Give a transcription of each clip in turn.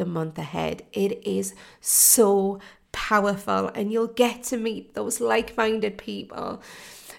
the month ahead. It is so powerful, and you'll get to meet those like minded people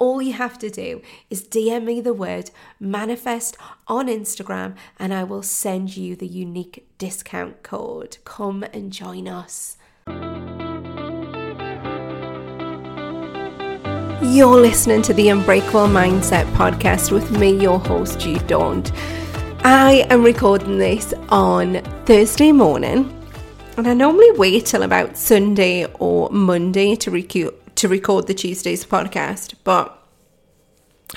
all you have to do is DM me the word manifest on Instagram and I will send you the unique discount code. Come and join us. You're listening to the Unbreakable Mindset podcast with me, your host, Jude Daunt. I am recording this on Thursday morning, and I normally wait till about Sunday or Monday to record to record the Tuesday's podcast, but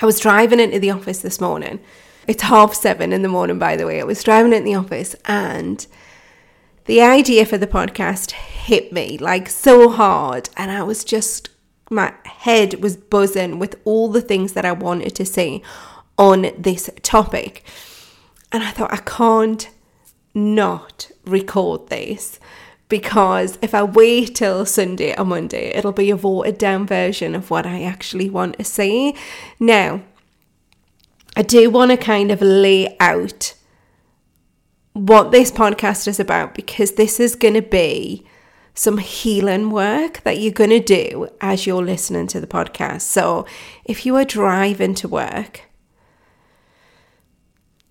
I was driving into the office this morning. It's half seven in the morning, by the way. I was driving into the office and the idea for the podcast hit me like so hard, and I was just, my head was buzzing with all the things that I wanted to say on this topic. And I thought, I can't not record this because if I wait till Sunday or Monday, it'll be a watered down version of what I actually want to say. Now, I do want to kind of lay out what this podcast is about because this is going to be some healing work that you're going to do as you're listening to the podcast. So, if you are driving to work,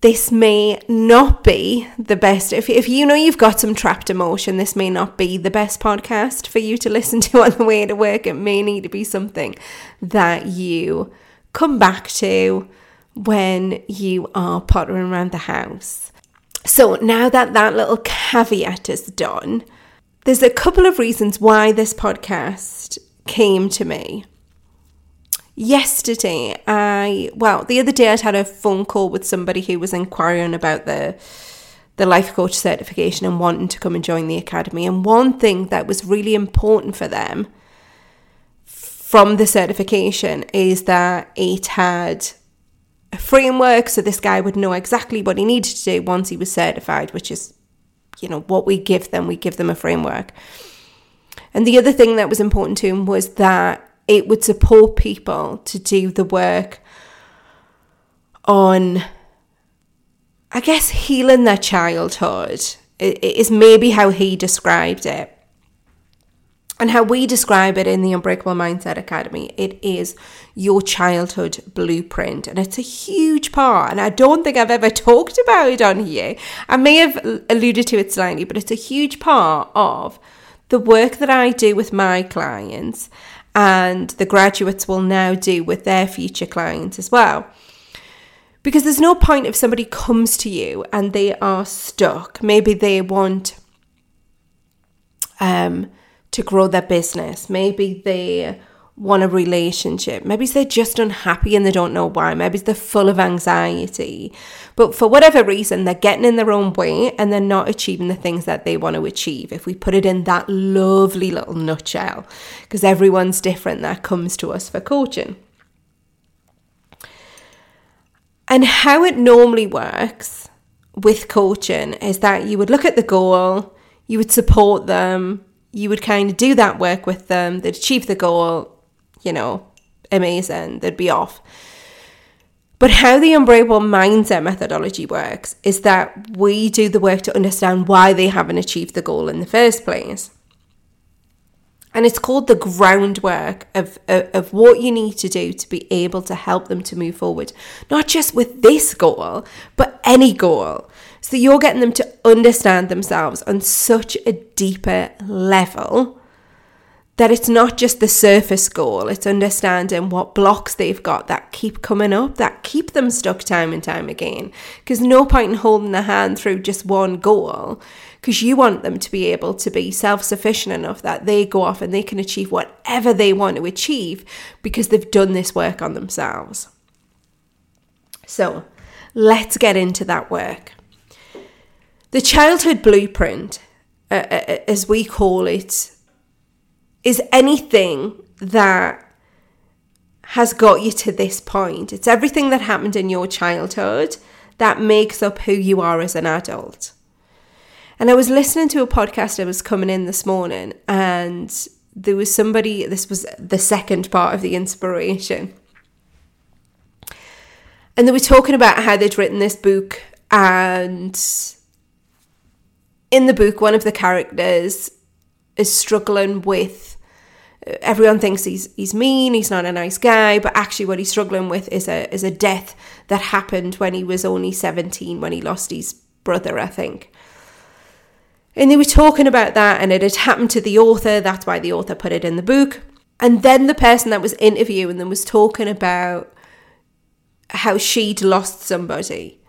this may not be the best. If, if you know you've got some trapped emotion, this may not be the best podcast for you to listen to on the way to work. It may need to be something that you come back to when you are pottering around the house. So now that that little caveat is done, there's a couple of reasons why this podcast came to me yesterday I well the other day I'd had a phone call with somebody who was inquiring about the the life coach certification and wanting to come and join the academy. And one thing that was really important for them from the certification is that it had a framework so this guy would know exactly what he needed to do once he was certified which is you know what we give them we give them a framework. And the other thing that was important to him was that it would support people to do the work on, I guess, healing their childhood. It is maybe how he described it. And how we describe it in the Unbreakable Mindset Academy, it is your childhood blueprint. And it's a huge part. And I don't think I've ever talked about it on here. I may have alluded to it slightly, but it's a huge part of the work that I do with my clients and the graduates will now do with their future clients as well. Because there's no point if somebody comes to you and they are stuck. Maybe they want um, to grow their business. Maybe they want a relationship. Maybe they're just unhappy and they don't know why. Maybe they're full of anxiety. But for whatever reason, they're getting in their own way and they're not achieving the things that they want to achieve. If we put it in that lovely little nutshell, because everyone's different, that comes to us for coaching. And how it normally works with coaching is that you would look at the goal, you would support them, you would kind of do that work with them, they'd achieve the goal, you know, amazing, they'd be off. But how the unbreakable mindset methodology works is that we do the work to understand why they haven't achieved the goal in the first place. And it's called the groundwork of, of, of, what you need to do to be able to help them to move forward, not just with this goal, but any goal. So you're getting them to understand themselves on such a deeper level that it's not just the surface goal, it's understanding what blocks they've got that keep coming up, that keep them stuck time and time again. Because no point in holding their hand through just one goal, because you want them to be able to be self sufficient enough that they go off and they can achieve whatever they want to achieve because they've done this work on themselves. So let's get into that work. The childhood blueprint, uh, uh, uh as we call it, is anything that has got you to this point. It's everything that happened in your childhood that makes up who you are as an adult. And I was listening to a podcast I was coming in this morning, and there was somebody, this was the second part of the inspiration. And they were talking about how they'd written this book, and in the book, one of the characters is struggling with everyone thinks he's he's mean, he's not a nice guy, but actually what he's struggling with is a is a death that happened when he was only 17 when he lost his brother, I think. And they were talking about that and it had happened to the author, that's why the author put it in the book. And then the person that was interviewing them was talking about how she'd lost somebody.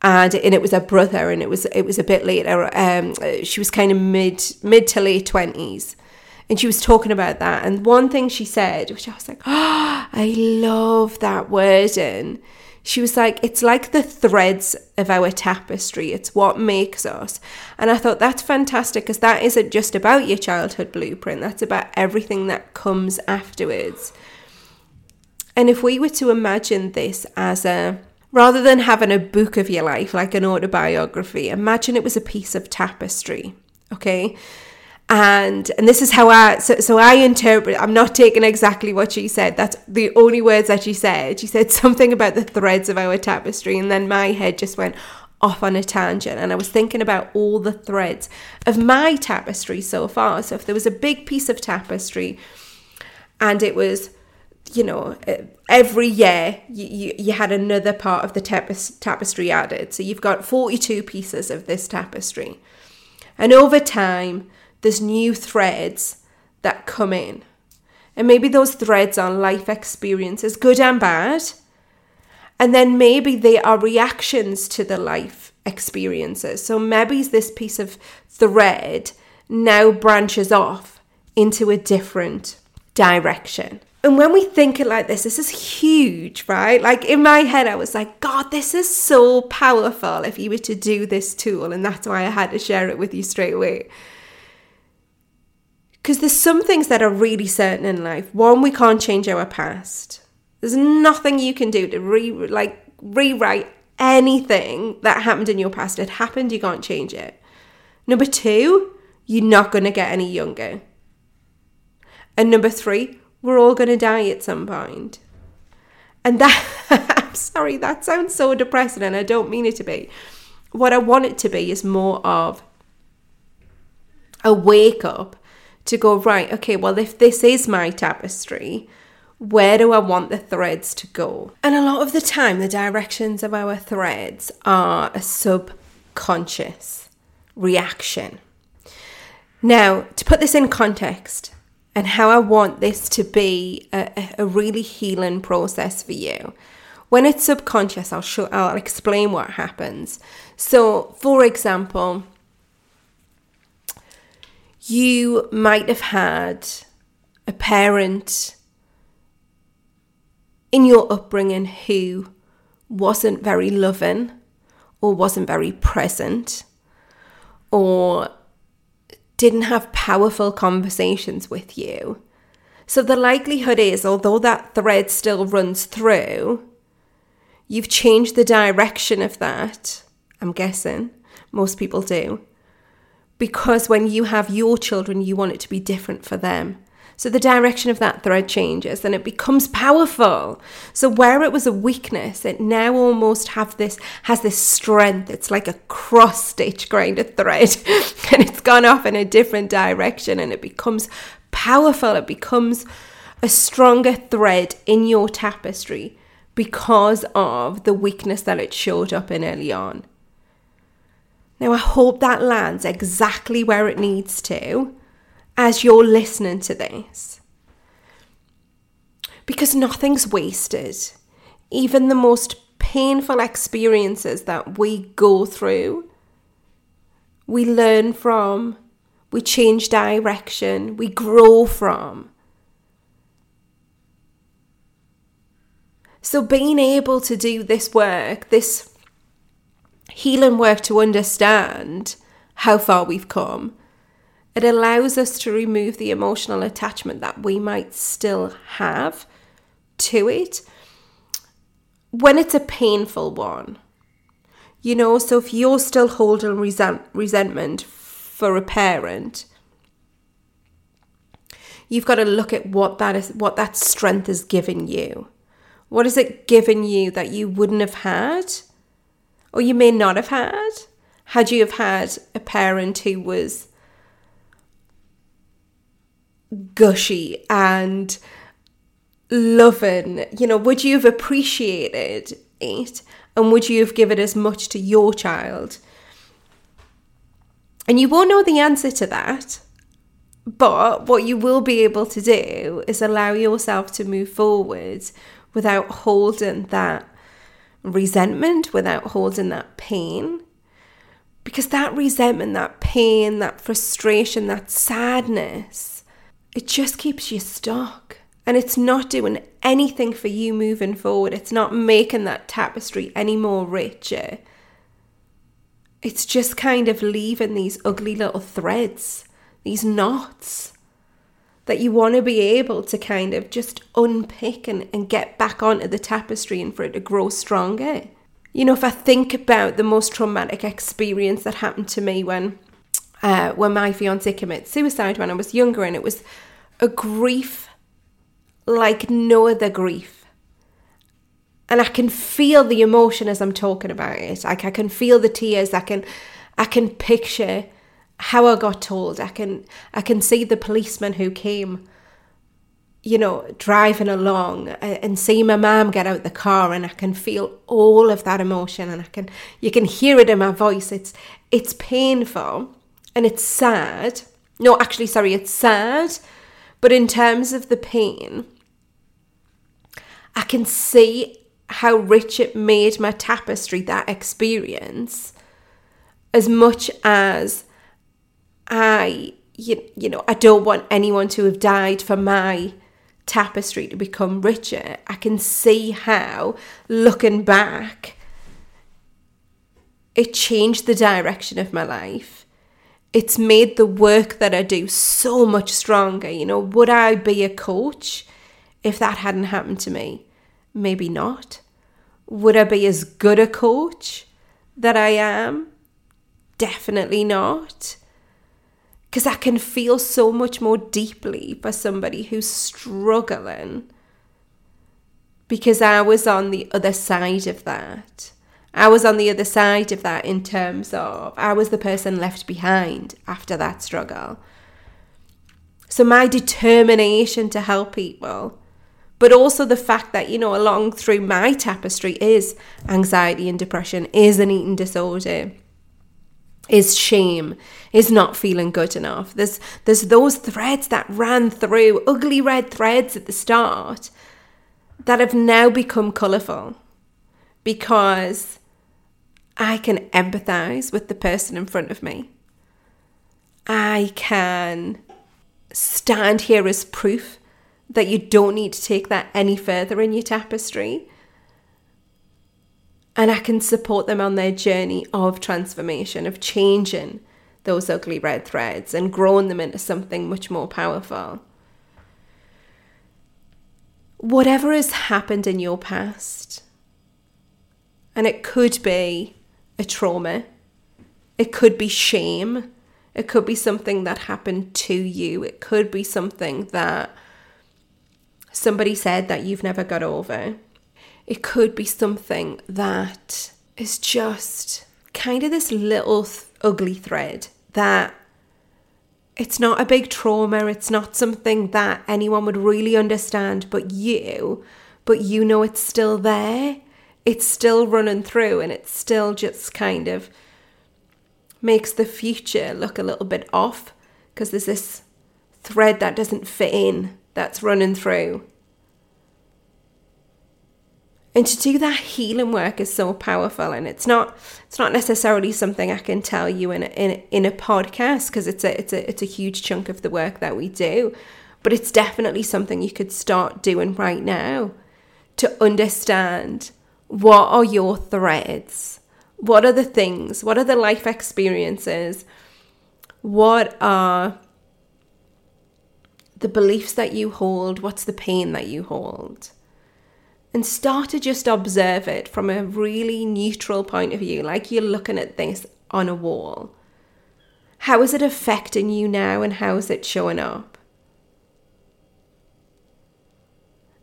And, and it was a brother and it was it was a bit later um, she was kind of mid mid to late 20s and she was talking about that. And one thing she said, which I was like, oh, I love that wording. She was like, it's like the threads of our tapestry. It's what makes us. And I thought that's fantastic because that isn't just about your childhood blueprint, that's about everything that comes afterwards. And if we were to imagine this as a, rather than having a book of your life, like an autobiography, imagine it was a piece of tapestry, okay? And and this is how I so, so I interpret I'm not taking exactly what she said. That's the only words that she said. She said something about the threads of our tapestry and then my head just went off on a tangent. And I was thinking about all the threads of my tapestry so far. So if there was a big piece of tapestry and it was you know every year you, you, you had another part of the tapestry added. So you've got 42 pieces of this tapestry. And over time there's new threads that come in. And maybe those threads are life experiences, good and bad. And then maybe they are reactions to the life experiences. So maybe this piece of thread now branches off into a different direction. And when we think it like this, this is huge, right? Like in my head, I was like, God, this is so powerful if you were to do this tool. And that's why I had to share it with you straight away. Because there's some things that are really certain in life. One, we can't change our past. There's nothing you can do to re like rewrite anything that happened in your past. It happened, you can't change it. Number two, you're not to get any younger. And number three, we're all to die at some point. And that, I'm sorry, that sounds so depressing and I don't mean it to be. What I want it to be is more of a wake up to go, right, okay, well, if this is my tapestry, where do I want the threads to go? And a lot of the time, the directions of our threads are a subconscious reaction. Now, to put this in context, and how I want this to be a, a really healing process for you. When it's subconscious, I'll show I'll explain what happens. So, for example, you might have had a parent in your upbringing who wasn't very loving or wasn't very present or didn't have powerful conversations with you. So the likelihood is, although that thread still runs through, you've changed the direction of that. I'm guessing most people do because when you have your children, you want it to be different for them. So the direction of that thread changes and it becomes powerful. So where it was a weakness, it now almost have this has this strength. It's like a cross stitch grinded thread and it's gone off in a different direction and it becomes powerful, it becomes a stronger thread in your tapestry because of the weakness that it showed up in early on. Now, I hope that lands exactly where it needs to as you're listening to this. Because nothing's wasted. Even the most painful experiences that we go through, we learn from, we change direction, we grow from. So, being able to do this work, this healing work to understand how far we've come, it allows us to remove the emotional attachment that we might still have to it when it's a painful one. You know, so if you're still holding resent- resentment for a parent, you've got to look at what that is what that strength is giving you. What is it giving you that you wouldn't have had? Or you may not have had? Had you have had a parent who was gushy and loving, you know, would you have appreciated it? And would you have given as much to your child? And you won't know the answer to that. But what you will be able to do is allow yourself to move forward without holding that resentment, without holding that pain. Because that resentment, that pain, that frustration, that sadness, it just keeps you stuck. And it's not doing anything for you moving forward. It's not making that tapestry any more richer. It's just kind of leaving these ugly little threads, these knots that you want to be able to kind of just unpick and, and get back onto the tapestry and for it to grow stronger. You know, if I think about the most traumatic experience that happened to me when uh, when my fiance committed suicide when I was younger, and it was a grief like no other grief. And I can feel the emotion as I'm talking about it. Like I can feel the tears. I can I can picture how I got told. I can I can see the policeman who came, you know, driving along and see my mum get out the car and I can feel all of that emotion and I can you can hear it in my voice. It's it's painful and it's sad. No, actually sorry, it's sad. But in terms of the pain, I can see how rich it made my tapestry, that experience, as much as I, you, you know, I don't want anyone to have died for my tapestry to become richer. I can see how, looking back, it changed the direction of my life. It's made the work that I do so much stronger. You know, would I be a coach if that hadn't happened to me? Maybe not. Would I be as good a coach that I am? Definitely not because I can feel so much more deeply for somebody who's struggling because I was on the other side of that. I was on the other side of that in terms of I was the person left behind after that struggle. So, my determination to help people, but also the fact that, you know, along through my tapestry is anxiety and depression, is an eating disorder, is shame, is not feeling good enough. There's there's those threads that ran through, ugly red threads at the start that have now become colourful because I can empathize with the person in front of me. I can stand here as proof that you don't need to take that any further in your tapestry and I can support them on their journey of transformation, of changing those ugly red threads and growing them into something much more powerful. Whatever has happened in your past, and it could be a trauma, it could be shame, it could be something that happened to you, it could be something that somebody said that you've never got over it could be something that is just kind of this little th- ugly thread that it's not a big trauma, it's not something that anyone would really understand but you, but you know it's still there. It's still running through and it's still just kind of makes the future look a little bit off because there's this thread that doesn't fit in that's running through. And to do that healing work is so powerful, and it's not it's not necessarily something I can tell you in a, in in a podcast because it's a it's a it's a huge chunk of the work that we do, but it's definitely something you could start doing right now to understand what are your threads, what are the things, what are the life experiences, what are the beliefs that you hold, what's the pain that you hold and start to just observe it from a really neutral point of view, like you're looking at this on a wall. How is it affecting you now and how is it showing up?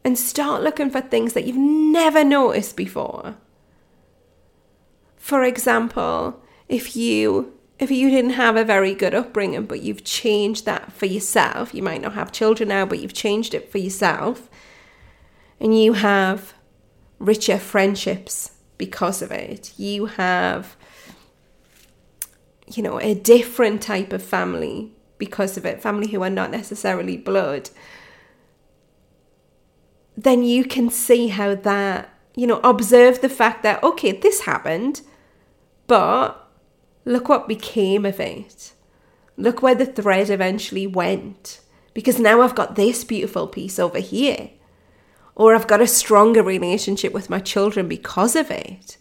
And start looking for things that you've never noticed before. For example, if you if you didn't have a very good upbringing but you've changed that for yourself, you might not have children now but you've changed it for yourself and you have richer friendships because of it. You have, you know, a different type of family because of it, family who are not necessarily blood. Then you can see how that, you know, observe the fact that, okay, this happened, but look what became of it. Look where the thread eventually went. Because now I've got this beautiful piece over here or I've got a stronger relationship with my children because of it.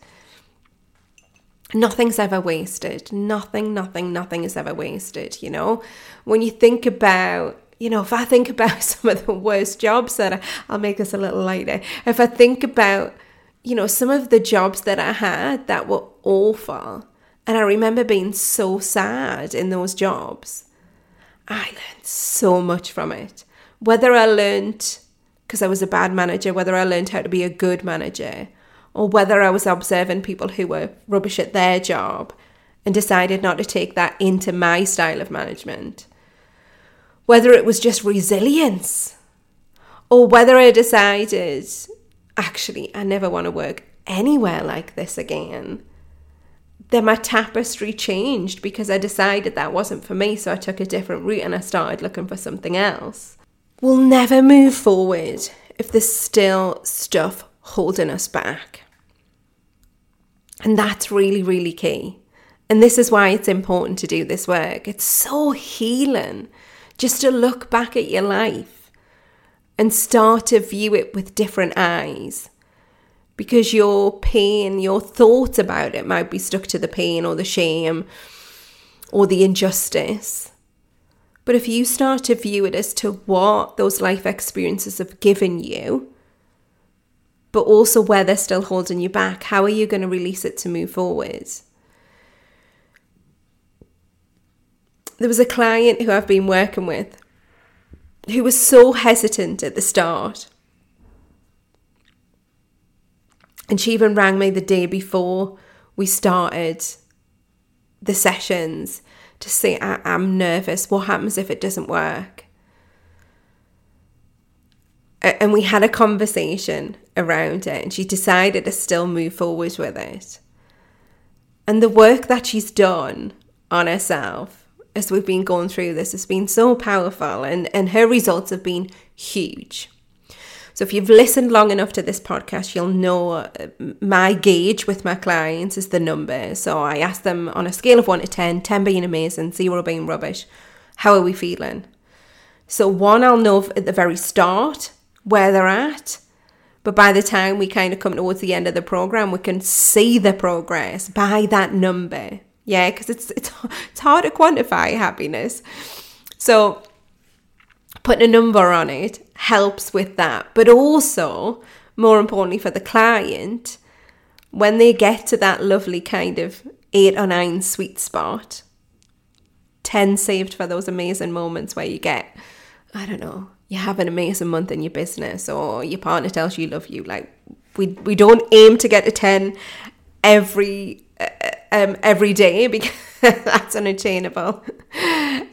Nothing's ever wasted. Nothing, nothing, nothing is ever wasted, you know? When you think about you know, if I think about some of the worst jobs that I, I'll make this a little lighter. If I think about, you know, some of the jobs that I had that were awful, and I remember being so sad in those jobs, I learned so much from it. Whether I learned because I was a bad manager, whether I learned how to be a good manager, or whether I was observing people who were rubbish at their job and decided not to take that into my style of management. Whether it was just resilience, or whether I decided, actually, I never want to work anywhere like this again. Then my tapestry changed because I decided that wasn't for me, so I took a different route and I started looking for something else. We'll never move forward if there's still stuff holding us back. And that's really, really key. And this is why it's important to do this work. It's so healing just to look back at your life and start to view it with different eyes. Because your pain, your thoughts about it might be stuck to the pain or the shame or the injustice. But if you start to view it as to what those life experiences have given you, but also where they're still holding you back, how are you going to release it to move forward? There was a client who I've been working with who was so hesitant at the start. And she even rang me the day before we started the sessions to say, I- am nervous. What happens if it doesn't work? And we had a conversation around it, and she decided to still move forward with it. And the work that she's done on herself as we've been going through this has been so powerful, and, and her results have been huge. So if you've listened long enough to this podcast, you'll know uh, my gauge with my clients is the number. So I ask them on a scale of 1 to 10, 10 being amazing, 0 being rubbish, how are we feeling? So one, I'll know at the very start where they're at. But by the time we kind of come towards the end of the program, we can see the progress by that number. Yeah, because it's, it's, it's hard to quantify happiness. So putting a number on it helps with that. But also, more importantly for the client, when they get to that lovely kind of eight or nine sweet spot, 10 saved for those amazing moments where you get, I don't know, you have an amazing month in your business or your partner tells you love you. Like, we, we don't aim to get a 10 every. Uh, Um, every day because that's unattainable.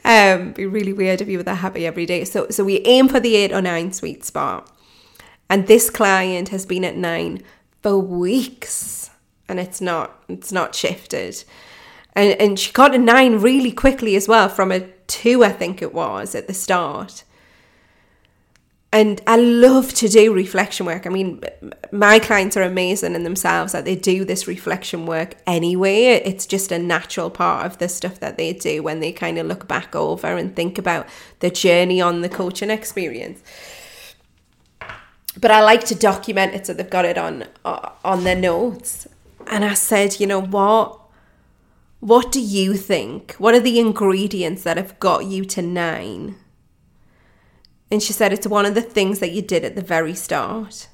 Um, be really weird if you were that happy every day. So, so we aim for the eight or nine sweet spot. And this client has been at nine for weeks and it's not, it's not shifted. And, and she got a nine really quickly as well from a two, I think it was at the start. And I love to do reflection work. I mean, my clients are amazing in themselves that they do this reflection work anyway. It's just a natural part of the stuff that they do when they kind of look back over and think about the journey on the coaching experience. But I like to document it so they've got it on uh, on their notes. And I said, you know what? What do you think? What are the ingredients that have got you to nine? And she said it's one of the things that you did at the very start.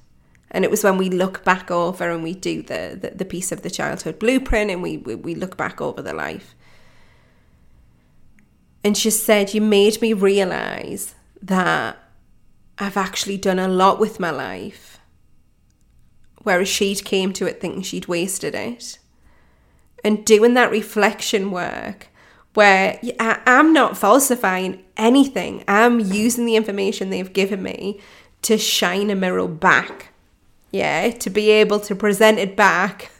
And it was when we look back over and we do the, the, the piece of the childhood blueprint and we, we, we look back over the life. And she said, You made me realize that I've actually done a lot with my life. Whereas she'd came to it thinking she'd wasted it. And doing that reflection work where I'm not falsifying anything. I'm using the information they've given me to shine a mirror back. Yeah, to be able to present it back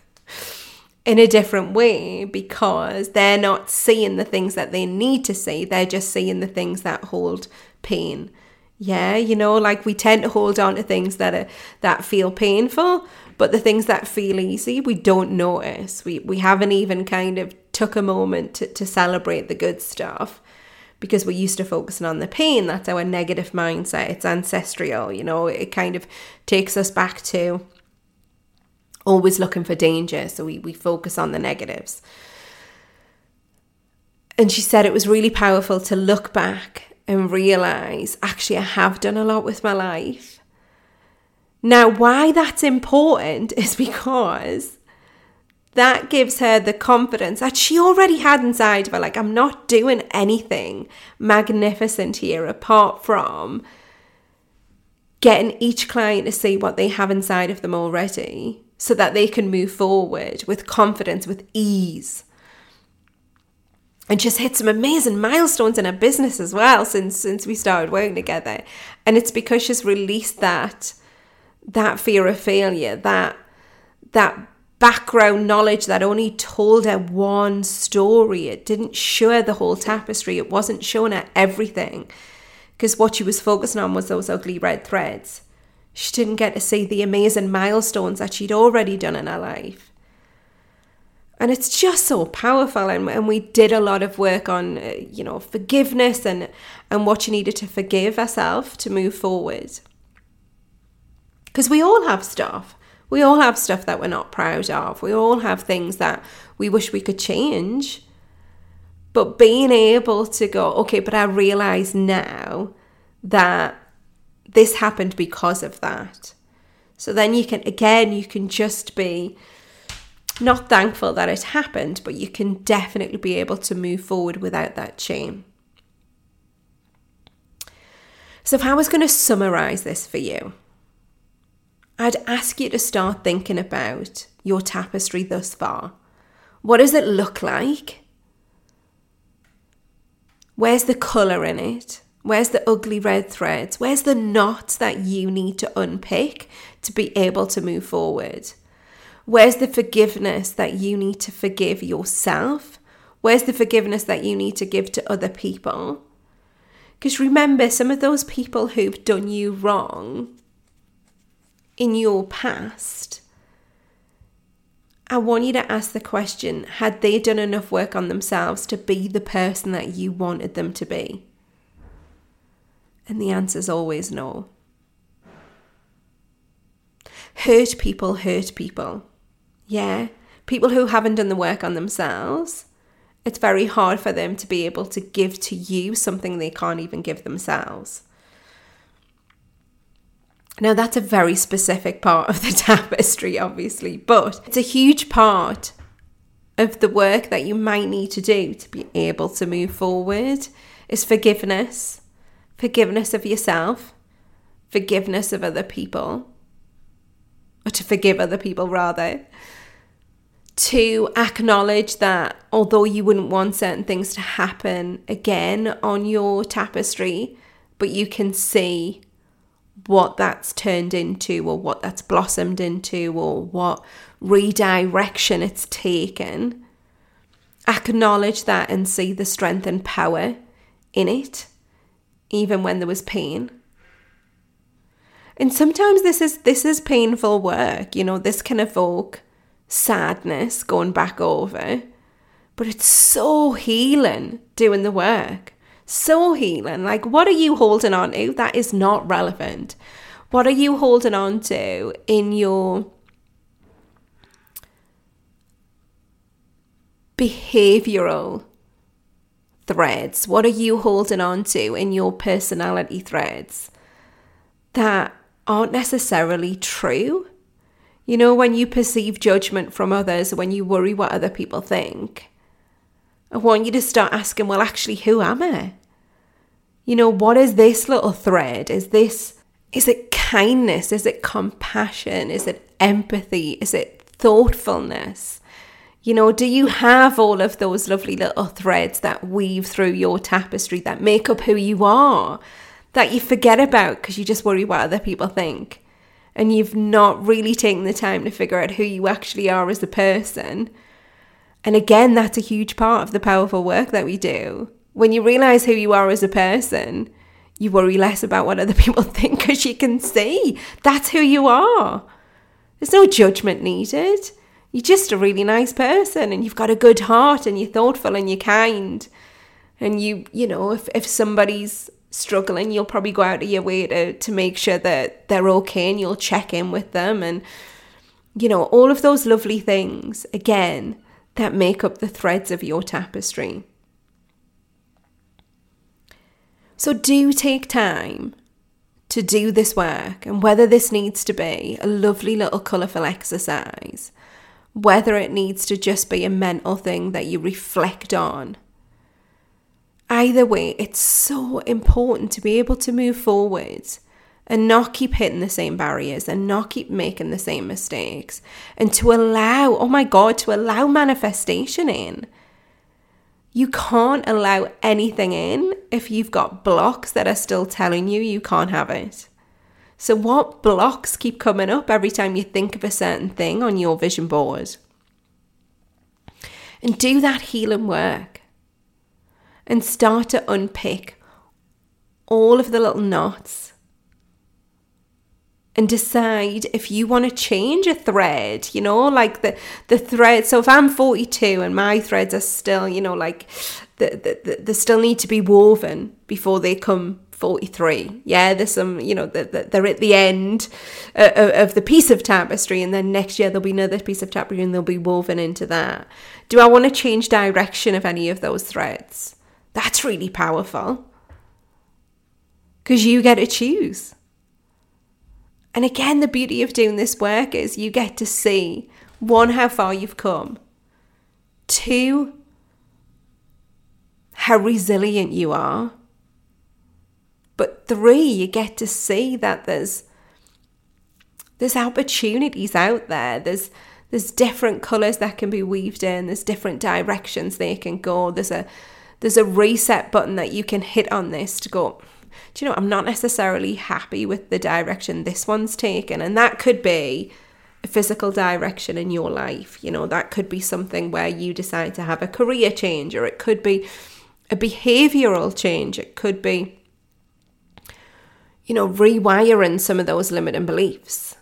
in a different way because they're not seeing the things that they need to see. They're just seeing the things that hold pain. Yeah, you know, like we tend to hold on to things that are that feel painful, but the things that feel easy, we don't notice. We we haven't even kind of took a moment to, to celebrate the good stuff because we're used to focusing on the pain. That's our negative mindset. It's ancestral, you know, it kind of takes us back to always looking for danger. So we, we focus on the negatives. And she said it was really powerful to look back and realize actually, I have done a lot with my life. Now, why that's important is because that gives her the confidence that she already had inside of her. Like, I'm not doing anything magnificent here apart from getting each client to see what they have inside of them already so that they can move forward with confidence, with ease. And just hit some amazing milestones in her business as well since since we started working together. And it's because she's released that that fear of failure, that that background knowledge that only told her one story. It didn't show her the whole tapestry. It wasn't showing her everything. Because what she was focusing on was those ugly red threads. She didn't get to see the amazing milestones that she'd already done in her life. And it's just so powerful. And, and we did a lot of work on, uh, you know, forgiveness and, and what she needed to forgive herself to move forward. Because we all have stuff. We all have stuff that we're not proud of. We all have things that we wish we could change. But being able to go, okay, but I realize now that this happened because of that. So then you can, again, you can just be not thankful that it happened, but you can definitely be able to move forward without that shame. So, if I was going to summarize this for you, I'd ask you to start thinking about your tapestry thus far. What does it look like? Where's the colour in it? Where's the ugly red threads? Where's the knots that you need to unpick to be able to move forward? Where's the forgiveness that you need to forgive yourself? Where's the forgiveness that you need to give to other people? Because remember, some of those people who've done you wrong in your past, I want you to ask the question had they done enough work on themselves to be the person that you wanted them to be? And the answer is always no. Hurt people hurt people. Yeah, people who haven't done the work on themselves, it's very hard for them to be able to give to you something they can't even give themselves. Now, that's a very specific part of the tapestry, obviously, but it's a huge part of the work that you might need to do to be able to move forward. Is forgiveness, forgiveness of yourself, forgiveness of other people, or to forgive other people rather, to acknowledge that although you wouldn't want certain things to happen again on your tapestry, but you can see what that's turned into or what that's blossomed into or what redirection it's taken. Acknowledge that and see the strength and power in it, even when there was pain. And sometimes this is this is painful work, you know, this can evoke sadness going back over. But it's so healing doing the work. So healing. Like, what are you holding on to that is not relevant? What are you holding on to in your behavioral threads? What are you holding on to in your personality threads that aren't necessarily true? You know, when you perceive judgment from others, when you worry what other people think, I want you to start asking, well, actually, who am I? You know, what is this little thread? Is this, is it kindness? Is it compassion? Is it empathy? Is it thoughtfulness? You know, do you have all of those lovely little threads that weave through your tapestry that make up who you are that you forget about because you just worry what other people think? and you've not really taken the time to figure out who you actually are as a person. And again, that's a huge part of the powerful work that we do. When you realize who you are as a person, you worry less about what other people think because you can see that's who you are. There's no judgment needed. You're just a really nice person and you've got a good heart and you're thoughtful and you're kind. And you, you know, if, if somebody's struggling, you'll probably go out of your way to, to make sure that they're okay and you'll check in with them. And, you know, all of those lovely things, again, that make up the threads of your tapestry. So do take time to do this work, and whether this needs to be a lovely little colourful exercise, whether it needs to just be a mental thing that you reflect on Either way, it's so important to be able to move forward and not keep hitting the same barriers and not keep making the same mistakes and to allow, oh my God, to allow manifestation in. You can't allow anything in if you've got blocks that are still telling you you can't have it. So, what blocks keep coming up every time you think of a certain thing on your vision board? And do that healing work and start to unpick all of the little knots and decide if you want to change a thread, you know, like the the thread. So if I'm 42 and my threads are still, you know, like the, the, the they still need to be woven before they come 43. Yeah, there's some, you know, they're at the end uh, of the piece of tapestry, and then next year there'll be another piece of tapestry and they'll be woven into that. Do I want to change direction of any of those threads? That's really powerful. Because you get to choose. And again, the beauty of doing this work is you get to see one, how far you've come, two, how resilient you are, but three, you get to see that there's there's opportunities out there. There's there's different colours that can be weaved in. There's different directions they can go. There's a there's a reset button that you can hit on this to go, do you know, I'm not necessarily happy with the direction this one's taken. And that could be a physical direction in your life. You know, that could be something where you decide to have a career change, or it could be a behavioral change. It could be, you know, rewiring some of those limiting beliefs.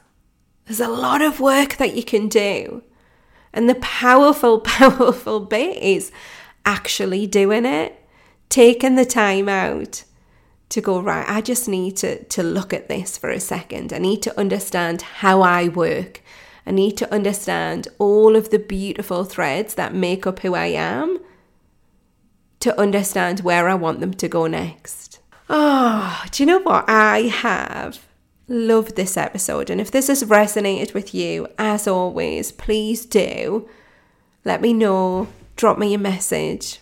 There's a lot of work that you can do. And the powerful, powerful bit is actually doing it, taking the time out to go, right, I just need to, to look at this for a second. I need to understand how I work. I need to understand all of the beautiful threads that make up who I am to understand where I want them to go next. Oh, do you know what? I have loved this episode. And if this has resonated with you, as always, please do let me know drop me a message.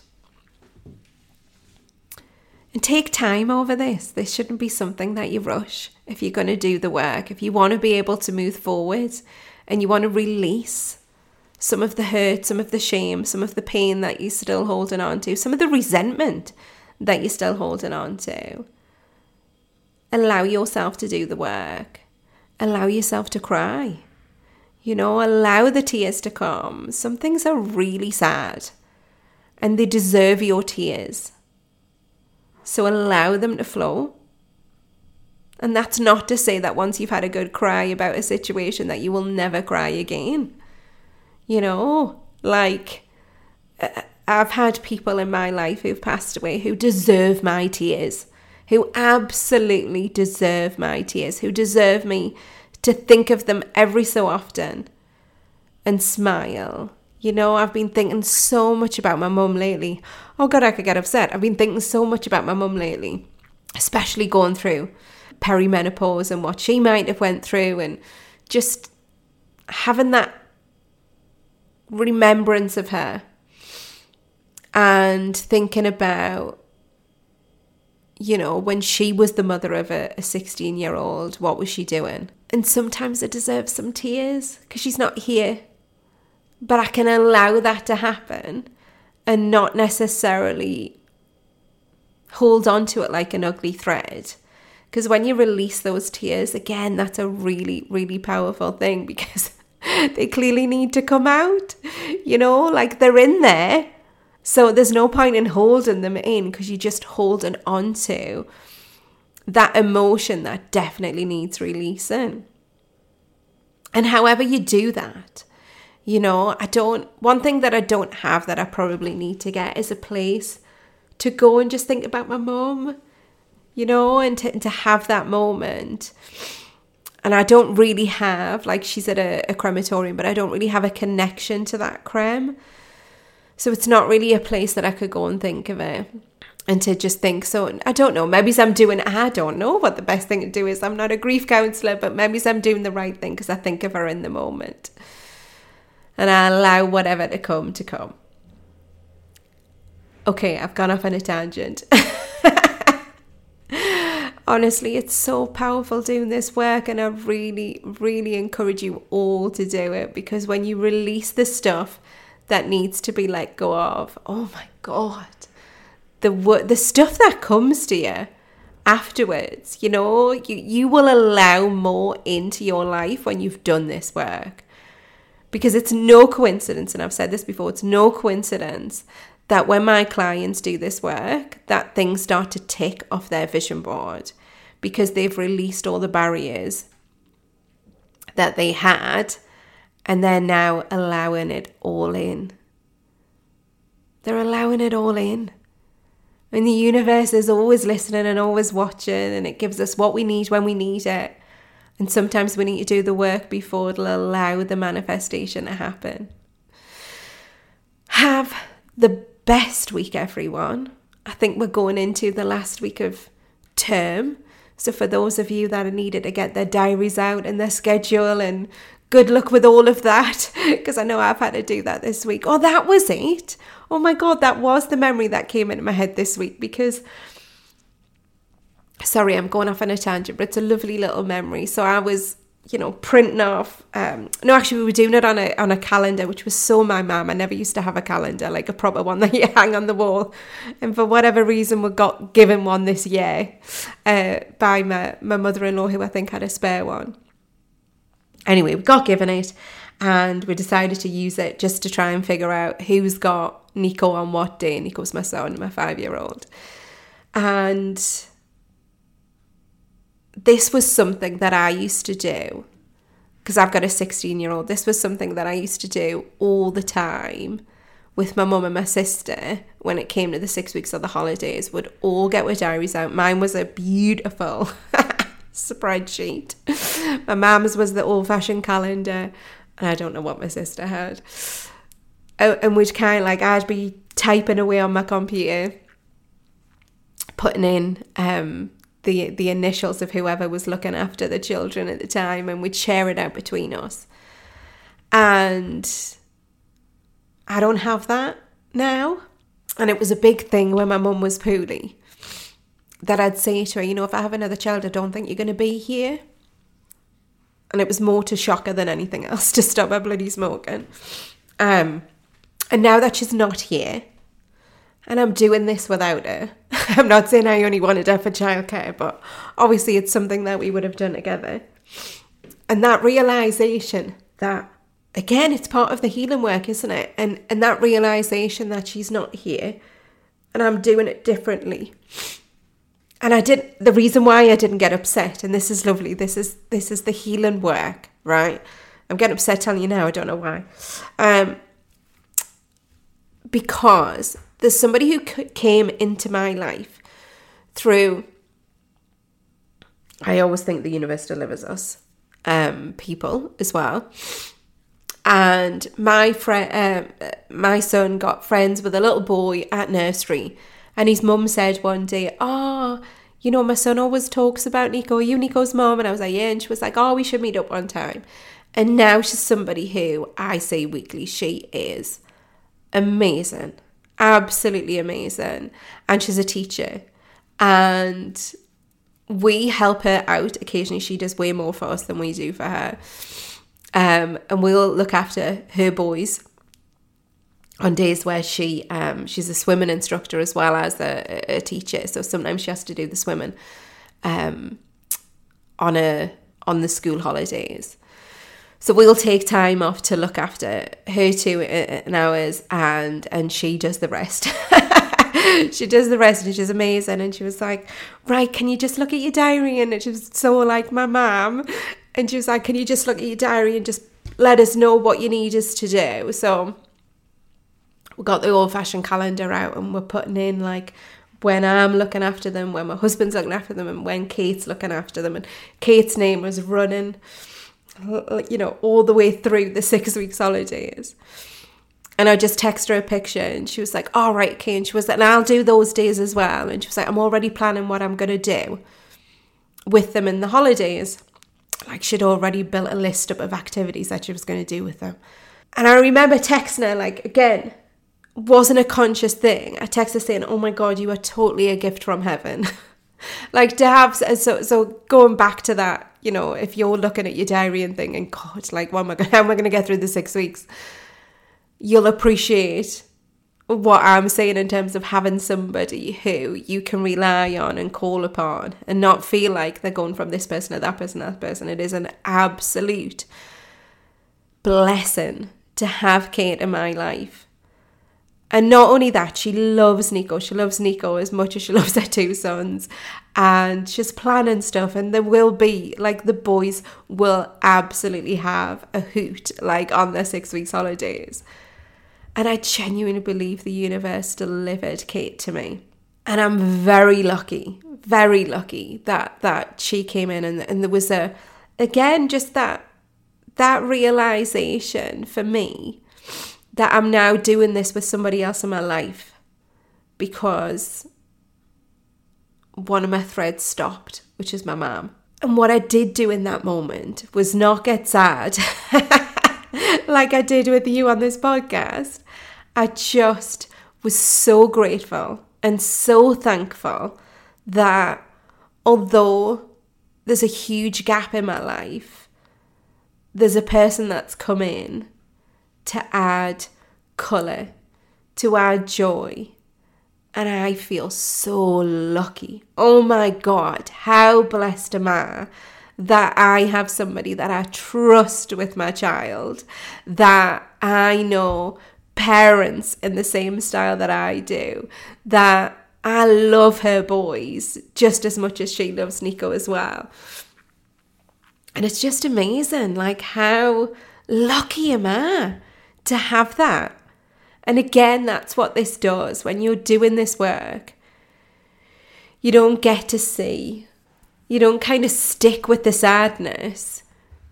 And take time over this. This shouldn't be something that you rush if you're going to do the work. If you want to be able to move forward and you want to release some of the hurt, some of the shame, some of the pain that you're still holding on to, some of the resentment that you're still holding on to. Allow yourself to do the work. Allow yourself to cry. You know, allow the tears to come. Some things are really sad and they deserve your tears. So allow them to flow. And that's not to say that once you've had a good cry about a situation that you will never cry again. You know, like uh, I've had people in my life who've passed away who deserve my tears, who absolutely deserve my tears, who deserve me to think of them every so often and smile. You know, I've been thinking so much about my mum lately. Oh God, I could get upset. I've been thinking so much about my mum lately, especially going through perimenopause and what she might have went through and just having that remembrance of her and thinking about you know when she was the mother of a 16 year old what was she doing and sometimes it deserves some tears because she's not here but i can allow that to happen and not necessarily hold on to it like an ugly thread because when you release those tears again that's a really really powerful thing because they clearly need to come out. You know, like they're in there. So there's no point in holding them in because you're just holding on to that emotion that definitely needs releasing. And however you do that, you know, I don't, one thing that I don't have that I probably need to get is a place to go and just think about my mum, you know, and to, to have that moment. And I don't really have, like she's at a, a crematorium, but I don't really have a connection to that creme. So it's not really a place that I could go and think of it and to just think so i don't know maybe i'm doing i don't know what the best thing to do is. I'm not a grief counselor but maybe i'm doing the right thing because i think of her in the moment and i allow whatever to come to come okay i've gone off on a tangent honestly, it's so powerful doing this work, and I really, really encourage you all to do it because when you release the stuff that needs to be let go of, oh my god, the the stuff that comes to you afterwards, you know, you you will allow more into your life when you've done this work. Because it's no coincidence, and I've said this before, it's no coincidence that when my clients do this work, that things start to tick off their vision board because they've released all the barriers that they had and they're now allowing it all in. They're allowing it all in. And the universe is always listening and always watching, and it gives us what we need when we need it. And sometimes we need to do the work before it'll allow the manifestation to happen. Have the best week, everyone. I think we're going into the last week of term. So, for those of you that are needed to get their diaries out and their schedule, and good luck with all of that, because I know I've had to do that this week. Oh, that was it. Oh my God, that was the memory that came into my head this week because. Sorry, I'm going off on a tangent, but it's a lovely little memory. So I was you know, printing off. Um, no, actually, we were doing it on a on a calendar, which was so my mum. I never used to have a calendar, like a proper one that you hang on the wall. And for whatever reason, we got given one this year uh, by my my mother in law, who I think had a spare one. Anyway, we got given it, and we decided to use it just to try and figure out who's got Nico on what day. Nico's my son, my five year old, and this was something that I used to do because I've got a 16 year old. This was something that I used to do all the time with my mum and my sister when it came to the six weeks of the holidays. Would all get their diaries out. Mine was a beautiful spreadsheet. My mum's was the old fashioned calendar, and I don't know what my sister had. Oh, and which kind of like I'd be typing away on my computer, putting in um the the initials of whoever was looking after the children at the time and we'd share it out between us. And I don't have that now. And it was a big thing when my mum was poorly that I'd say to her, you know, if I have another child, I don't think you're going to be here. And it was more to shock her than anything else to stop her bloody smoking. Um, and now that she's not here, and I'm doing this without her, I'm not saying I only wanted her for childcare, but obviously it's something that we would have done together. And that realization that again it's part of the healing work, isn't it? And and that realization that she's not here and I'm doing it differently. And I didn't. the reason why I didn't get upset, and this is lovely. This is this is the healing work, right? I'm getting upset telling you now. I don't know why. Um, because there's somebody who came into my life through. I always think the universe delivers us um, people as well. And my friend, um, my son got friends with a little boy at nursery, and his mum said one day, "Oh, you know, my son always talks about Nico. You Nico's mum?" And I was like, "Yeah." And she was like, "Oh, we should meet up one time." And now she's somebody who I say weekly, she is amazing, absolutely amazing. And she's a teacher. And we help her out occasionally. She does way more for us than we do for her. Um, and we'll look after her boys on days where she um, she's a swimming instructor as well as a, a, teacher. So sometimes she has to do the swimming um, on a on the school holidays. So we'll take time off to look after her two uh, uh, in hours, and and she does the rest. she does the rest, and she's amazing. And she was like, "Right, can you just look at your diary?" And she was so like my mom, and she was like, "Can you just look at your diary and just let us know what you need us to do?" So we got the old fashioned calendar out, and we're putting in like when I'm looking after them, when my husband's looking after them, and when Kate's looking after them. And Kate's name was running Uh, you know, all the way through the six weeks holidays. And I just texted her a picture and she was like, all right. And she was like, and I'll do those days as well. And she was like, I'm already planning what I'm going to do with them in the holidays. Like she'd already built a list up of activities that she was going to do with them. And I remember texting her, like, again, wasn't a conscious thing. I texted saying, oh my God, you are totally a gift from heaven. like to have, so, so going back to that you know, if you're looking at your diary and thinking, God, like, what am I gonna, how am I going to get through the six weeks? You'll appreciate what I'm saying in terms of having somebody who you can rely on and call upon and not feel like they're going from this person to that person, that person. It is an absolute blessing to have Kate in my life and not only that, she loves Nico. She loves Nico as much as she loves her two sons. And she's planning stuff, and there will be, like, the boys will absolutely have a hoot, like, on their six weeks holidays. And I genuinely believe the universe delivered Kate to me. And I'm very lucky, very lucky that that she came in and, and there was a again just that that realization for me that I'm now doing this with somebody else in my life because one of my threads stopped, which is my mom. And what I did do in that moment was not get sad like I did with you on this podcast. I just was so grateful and so thankful that although there's a huge gap in my life, there's a person that's come in to add colour, to add joy. And I feel so lucky. Oh my God, how blessed am I that I have somebody that I trust with my child, that I know parents in the same style that I do, that I love her boys just as much as she loves Nico as well. And it's just amazing, like, how lucky am I to have that. And again, that's what this does when you're doing this work. You don't get to see, you don't kind of stick with the sadness.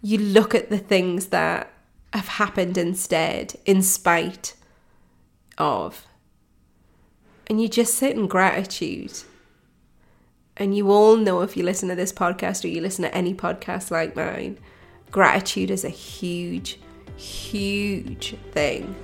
You look at the things that have happened instead, in spite of. And you just sit in gratitude. And you all know if you listen to this podcast or you listen to any podcast like mine, gratitude is a huge, huge thing.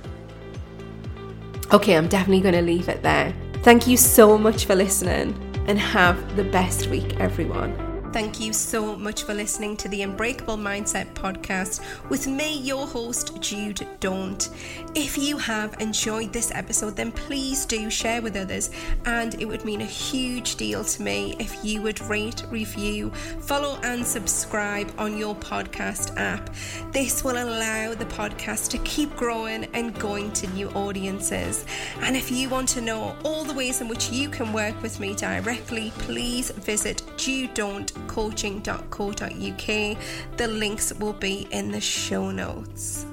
Okay, I'm definitely going to leave it there. Thank you so much for listening and have the best week, everyone. Thank you so much for listening to the Unbreakable Mindset podcast with me, your host, Jude Daunt. If you have enjoyed this episode, then please do share with others, and it would mean a huge deal to me if you would rate, review, follow, and subscribe on your podcast app. This will allow the podcast to keep growing and going to new audiences. And if you want to know all the ways in which you can work with me directly, please visit judedauntcoaching.co.uk. The links will be in the show notes.